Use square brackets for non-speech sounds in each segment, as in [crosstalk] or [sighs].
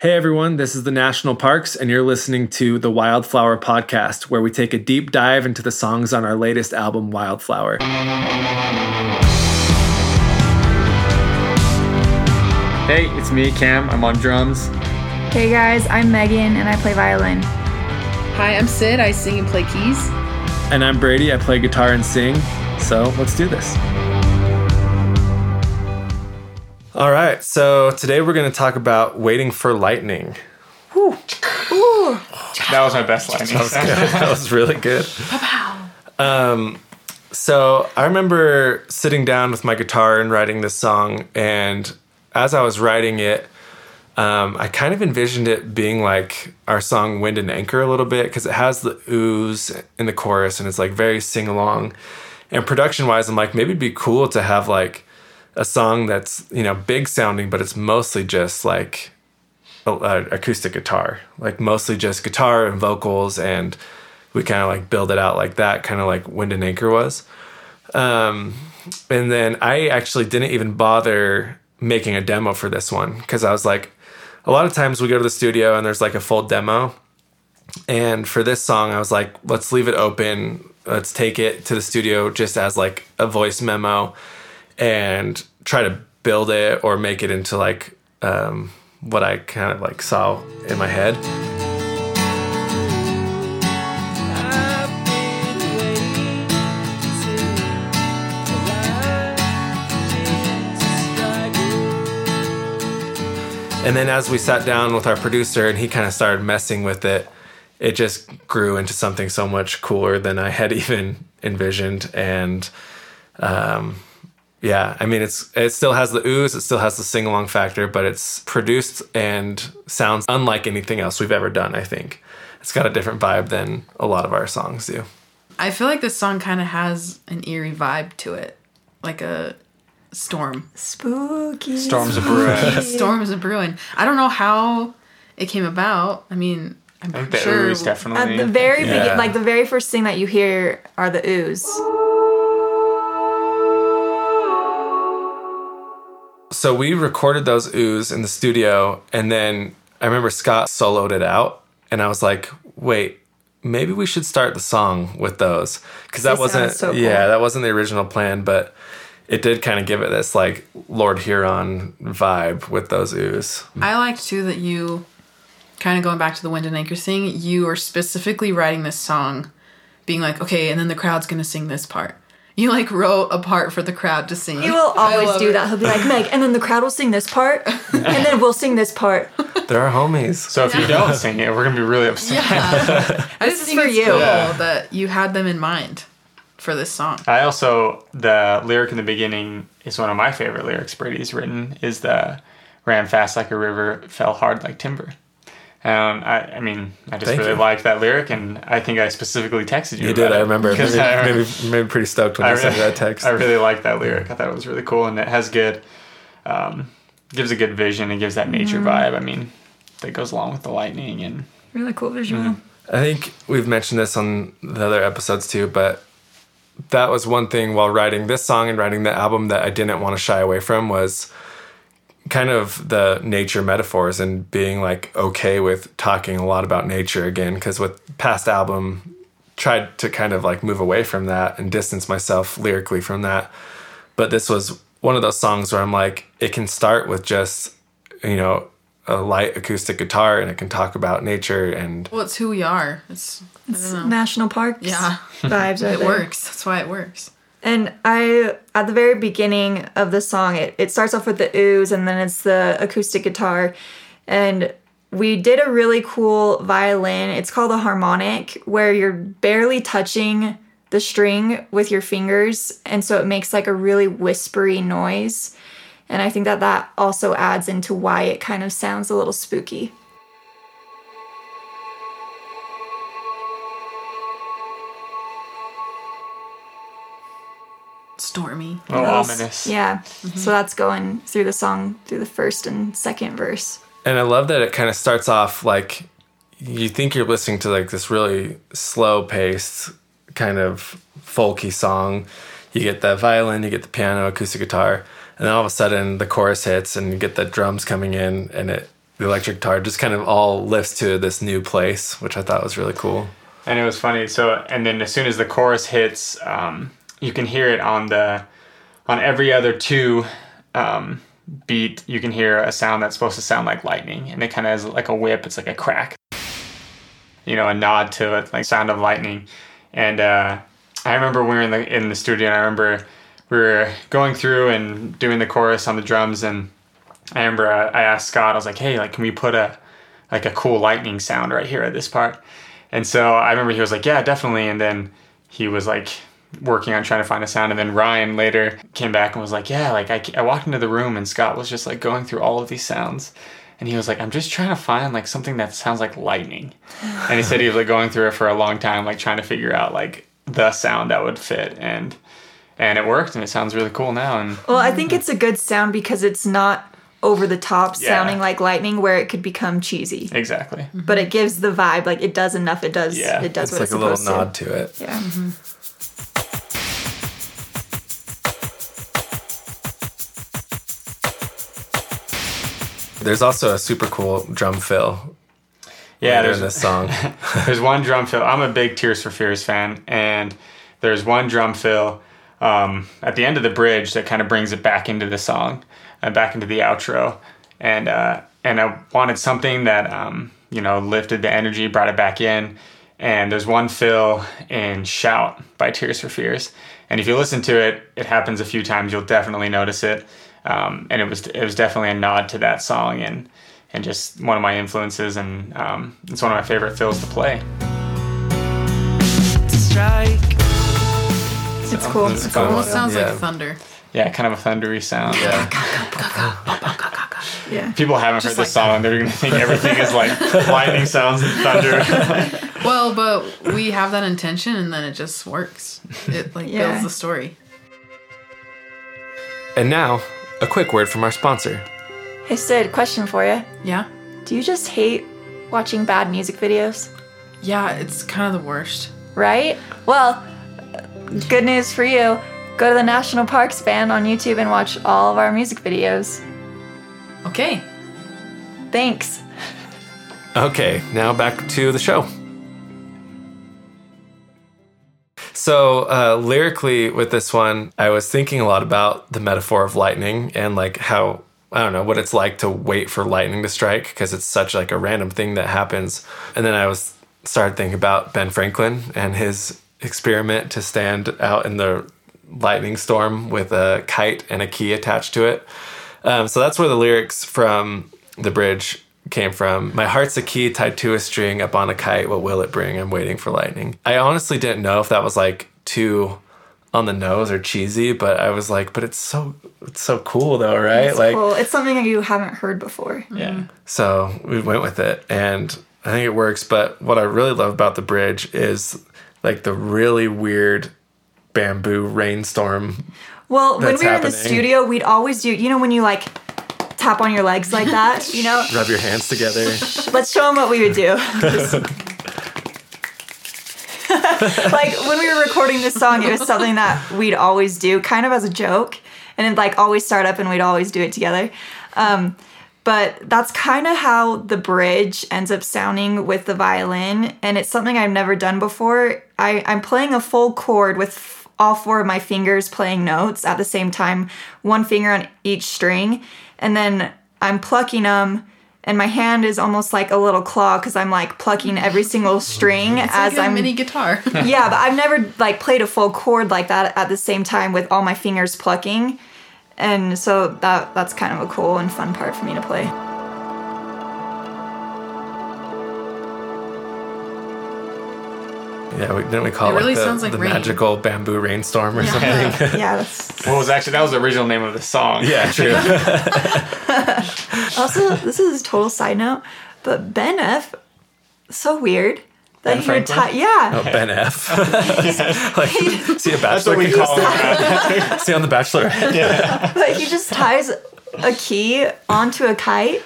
Hey everyone, this is the National Parks, and you're listening to the Wildflower Podcast, where we take a deep dive into the songs on our latest album, Wildflower. Hey, it's me, Cam. I'm on drums. Hey guys, I'm Megan and I play violin. Hi, I'm Syd. I sing and play keys. And I'm Brady, I play guitar and sing. So let's do this. All right, so today we're going to talk about Waiting for Lightning. Ooh. That was my best line. That was good. that was really good. Um, so I remember sitting down with my guitar and writing this song, and as I was writing it, um, I kind of envisioned it being like our song "Wind and Anchor" a little bit because it has the oohs in the chorus and it's like very sing along. And production wise, I'm like maybe it'd be cool to have like a song that's you know big sounding, but it's mostly just like a, a acoustic guitar, like mostly just guitar and vocals, and we kind of like build it out like that, kind of like Wind and Anchor was. Um, and then I actually didn't even bother making a demo for this one because I was like, a lot of times we go to the studio and there's like a full demo. And for this song, I was like, let's leave it open. Let's take it to the studio just as like a voice memo and try to build it or make it into like um, what I kind of like saw in my head. And then as we sat down with our producer and he kind of started messing with it, it just grew into something so much cooler than I had [laughs] even envisioned. And um, yeah, I mean, it's it still has the oohs, it still has the sing along factor, but it's produced and sounds unlike anything else we've ever done. I think it's got a different vibe than a lot of our songs do. I feel like this song kind of has an eerie vibe to it, like a storm. Spooky. Storms of brewing. [laughs] Storms are brewing. I don't know how it came about. I mean, I'm I think the sure. oohs definitely. At the very Yeah. begin, like the very first thing that you hear are the oohs. So we recorded those oohs in the studio, and then I remember Scott soloed it out, and I was like, wait. Maybe we should start the song with those because that wasn't so cool. yeah that wasn't the original plan, but it did kind of give it this like Lord Huron vibe with those oohs I like too that you, kind of going back to the wind and anchor thing, you are specifically writing this song, being like, okay, and then the crowd's gonna sing this part. You like wrote a part for the crowd to sing. He will always do it. that. He'll be like, Meg, and then the crowd will sing this part, [laughs] and then we'll sing this part. They're our homies. so if you don't sing it, we're gonna be really upset. Yeah. [laughs] I This just is think for it's you. cool Yeah. that you had them in mind for this song. I also the lyric in the beginning is one of my favorite lyrics Brady's written. Is the ran fast like a river, fell hard like timber. Um, I, I mean, I just Thank really you. liked that lyric, and I think I specifically texted you. You did. about I it. remember. [laughs] Maybe, 'Cause I- maybe, maybe pretty stoked when I you sent me that text. I really like that lyric. I thought it was really cool, and it has good, um, gives a good vision. and gives that nature Mm-hmm. vibe. I mean, that goes along with the lightning and Really cool visual. Mm. I think we've mentioned this on the other episodes too, but that was one thing while writing this song and writing the album that I didn't want to shy away from was kind of the nature metaphors and being like okay with talking a lot about nature again because with past album tried to kind of like move away from that and distance myself lyrically from that but this was one of those songs where I'm like it can start with just you know a light acoustic guitar and it can talk about nature and Well, it's who we are. It's, I It's don't know. national parks. Yeah. Vibes It there. works. That's why it works. And I, at the very beginning of the song, it, it starts off with the oohs and then it's the acoustic guitar. And we did a really cool violin. It's called a harmonic, where you're barely touching the string with your fingers. And so it makes like a really whispery noise. And I think that that also adds into why it kind of sounds a little spooky. Stormy. oh, Yes. ominous. Yeah. So that's going through the song through the first and second verse. And I love that it kind of starts off like you think you're listening to like this really slow paced kind of folky song. You get the violin, you get the piano, acoustic guitar, and then all of a sudden the chorus hits and you get the drums coming in and it the electric guitar just kind of all lifts to this new place, which I thought was really cool. And it was funny. So, and then as soon as the chorus hits, um, you can hear it on the on every other two um, beat. You can hear a sound that's supposed to sound like lightning, and it kind of has like a whip. It's like a crack. You know, a nod to it, like sound of lightning. And uh, I remember we were in the in the studio. and I remember we were going through and doing the chorus on the drums, and I remember I, I asked Scott. I was like, "Hey, like, can we put a like a cool lightning sound right here at this part?" And so I remember he was like, "Yeah, definitely." And then he was like working on trying to find a sound. And then Ryan later came back and was like, "Yeah, like I, I walked into the room and Scott was just like going through all of these sounds." And he was like, I'm just trying to find like something that sounds like lightning. [sighs] And he said he was like going through it for a long time, like trying to figure out like the sound that would fit. And and it worked and it sounds really cool now. And Well, I think it's a good sound because it's not over the top Yeah. sounding like lightning where it could become cheesy. exactly. But it gives the vibe like it does enough. It does Yeah. it does It's what like it's a little nod to. to it. Yeah. Mm-hmm. There's also a super cool drum fill Yeah, there's this song. [laughs] [laughs] there's one drum fill. I'm a big Tears for Fears fan, and there's one drum fill um, at the end of the bridge that kind of brings it back into the song and back into the outro. And uh, and I wanted something that um, you know lifted the energy, brought it back in. And there's one fill in "Shout" by Tears for Fears, and if you listen to it, it happens a few times. You'll definitely notice it. Um, and it was it was definitely a nod to that song and and just one of my influences and um, it's one of my favorite fills to play. to strike. It's cool. It's It's cool. cool. Almost sounds Yeah. like thunder. Yeah, kind of a thundery sound. Yeah. Yeah. People haven't Just heard this like song and they're gonna think everything is like [laughs] lightning sounds and thunder. [laughs] Well, but we have that intention, and then it just works. It like Yeah. builds the story. and now, a quick word from our sponsor. Hey Syd, question for you. Yeah, Do you just hate watching bad music videos? yeah, it's kind of the worst. Right? Well, good news for you. Go to the National Parks Band on YouTube and watch all of our music videos. Okay, Thanks. Okay, now back to the show. So, uh, lyrically, with this one, I was thinking a lot about the metaphor of lightning and like how I don't know what it's like to wait for lightning to strike because it's such like a random thing that happens. And then I was started thinking about Ben Franklin and his experiment to stand out in the lightning storm with a kite and a key attached to it. Um, so that's where the lyrics from the bridge came from. My heart's a key tied to a string up on a kite. What will it bring? I'm waiting for lightning. I honestly didn't know if that was like too on the nose or cheesy, but I was like, but it's so it's so cool though, right? It's like cool. It's something that you haven't heard before. yeah. so we went with it and I think it works. But what I really love about the bridge is like the really weird bamboo rainstorm. Well, when we were in the studio, we'd always do, you know, when you like tap on your legs like that, you know? [laughs] Rub your hands together. Let's show them what we would do. [laughs] Like when we were recording this song, it was something that we'd always do, kind of as a joke, and it'd like always start up and we'd always do it together. Um, but that's kind of how the bridge ends up sounding with the violin, and it's something I've never done before. I, I'm playing a full chord with f- all four of my fingers playing notes at the same time, one finger on each string, and then I'm plucking them and my hand is almost like a little claw because I'm like plucking every single string it's as like a I'm mini guitar. [laughs] [laughs] yeah, but I've never like played a full chord like that at the same time with all my fingers plucking. And so that that's kind of a cool and fun part for me to play. Yeah, we, didn't we call It it, really like the, sounds like the rain. magical bamboo rainstorm or something? [laughs] Yeah, that's What was actually that was the original name of the song. yeah, true. [laughs] [laughs] also this is a total side note, but Ben F so weird that Ben he would tie yeah. Oh, Ben F. like, see a That's bachelor? what we call him. See on the Bachelor? yeah. But he just ties a key onto a kite.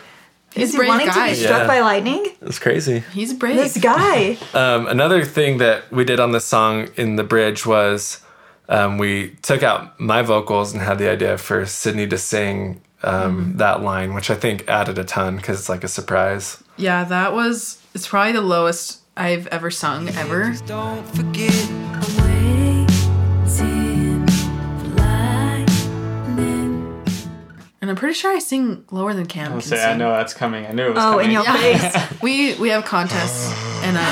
He's Is he brave wanting guy. to be struck Yeah. by lightning? It's crazy. He's brave. This guy. [laughs] Um, another thing that we did on this song in the bridge was um, we took out my vocals and had the idea for Sydney to sing um, that line, which I think added a ton because it's like a surprise. Yeah, that was it's probably the lowest I've ever sung ever. And I'm pretty sure I sing lower than Cam. I'll can say I know that's coming. I knew it was Oh, coming. in your face. [laughs] We we have contests [sighs] and I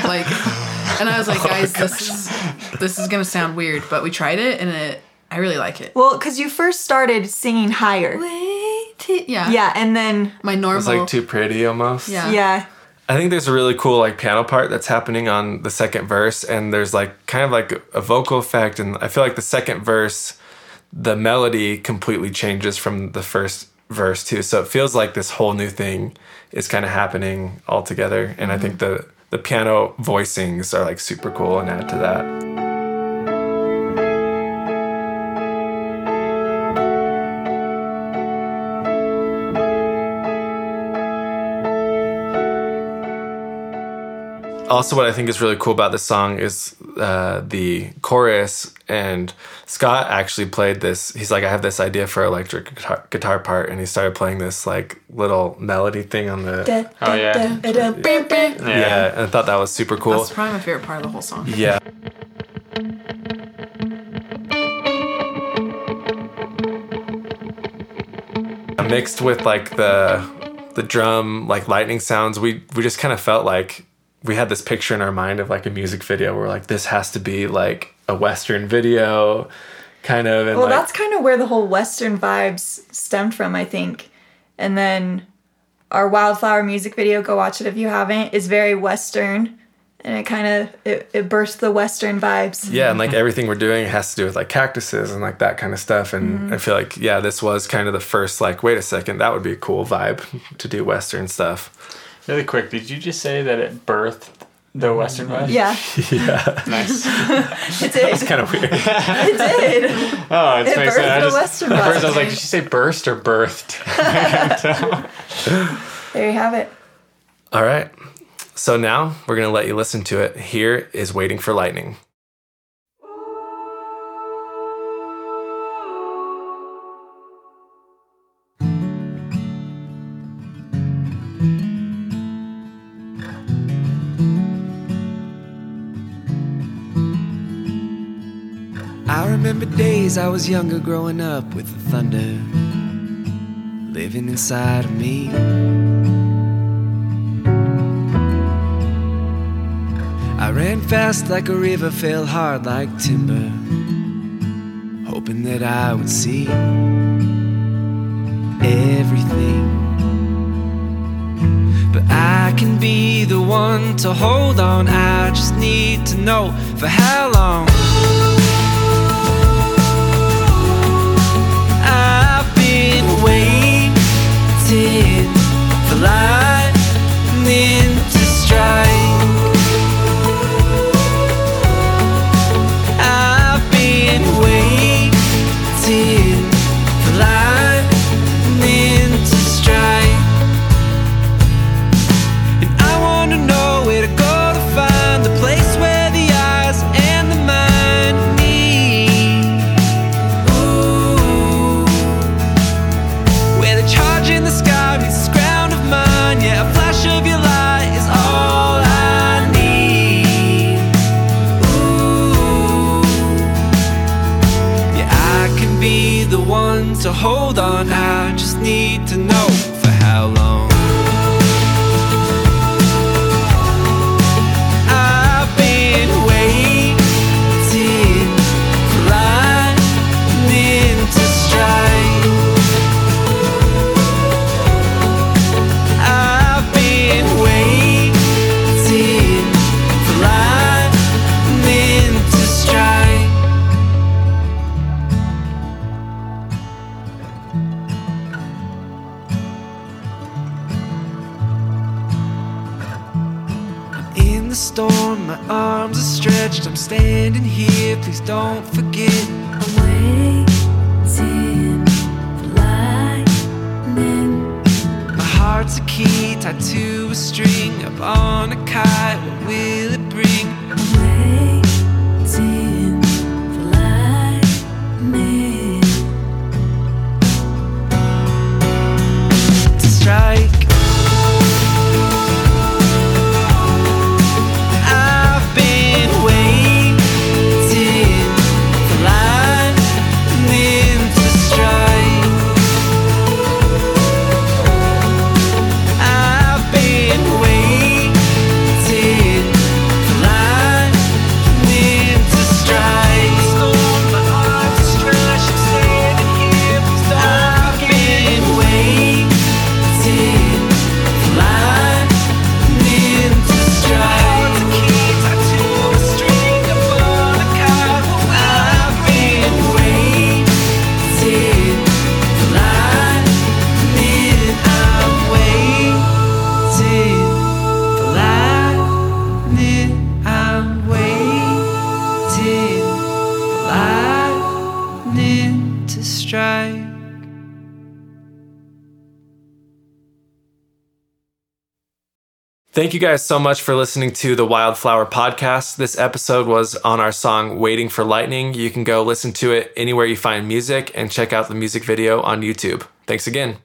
[laughs] [laughs] like and I was like, oh guys, this is this is gonna sound weird, but we tried it and it I really like it. Well, because you first started singing higher. Wait, yeah. Yeah, and then My It's was like too pretty almost. Yeah. yeah, I think there's a really cool like piano part that's happening on the second verse, and there's like kind of like a vocal effect, and I feel like the second verse, the melody completely changes from the first verse too. So it feels like this whole new thing is kind of happening all together, and I think mm-hmm. the the piano voicings are like super cool and add to that. also what i think is really cool about this song is uh, the chorus and scott actually played this. He's like i have this idea for electric guitar, guitar part and he started playing this like little melody thing on the Oh, yeah. yeah, and i thought that was super cool. That's probably my favorite part of the whole song. yeah. Mixed with like the the drum like lightning sounds we we just kind of felt like we had this picture in our mind of like a music video where like this has to be like a western video kind of and Well, like that's kind of where the whole Western vibes stemmed from, I think. And then our Wildflower music video, go watch it if you haven't, is very Western. And it kind of it, it bursts the Western vibes. yeah and like everything we're doing has to do with like cactuses and like that kind of stuff and Mm-hmm. i feel like yeah this was kind of the first like wait a second that would be a cool vibe [laughs] to do western stuff Really quick, did you just say that it birthed the Western vibe? Yeah, [laughs] yeah Nice. it did. it's kind of weird [laughs] It did. Oh, it's It makes birthed sense. I the just, Western at first I was like, did you say burst or birthed? [laughs] There you have it. all right so now we're gonna let you listen to it here is waiting for lightning remember days I was younger growing up with the thunder living inside of me. I ran fast like a river, fell hard like timber, hoping that I would see everything. But I can be the one to hold on. I just need to know for how long. Hold on. Don't forget. My heart's a key tied to a string up on a kite. What will it bring? Thank you guys so much for listening to the Wildflower podcast. This episode was on our song Waiting for Lightning. You can go listen to it anywhere you find music and check out the music video on YouTube. Thanks again.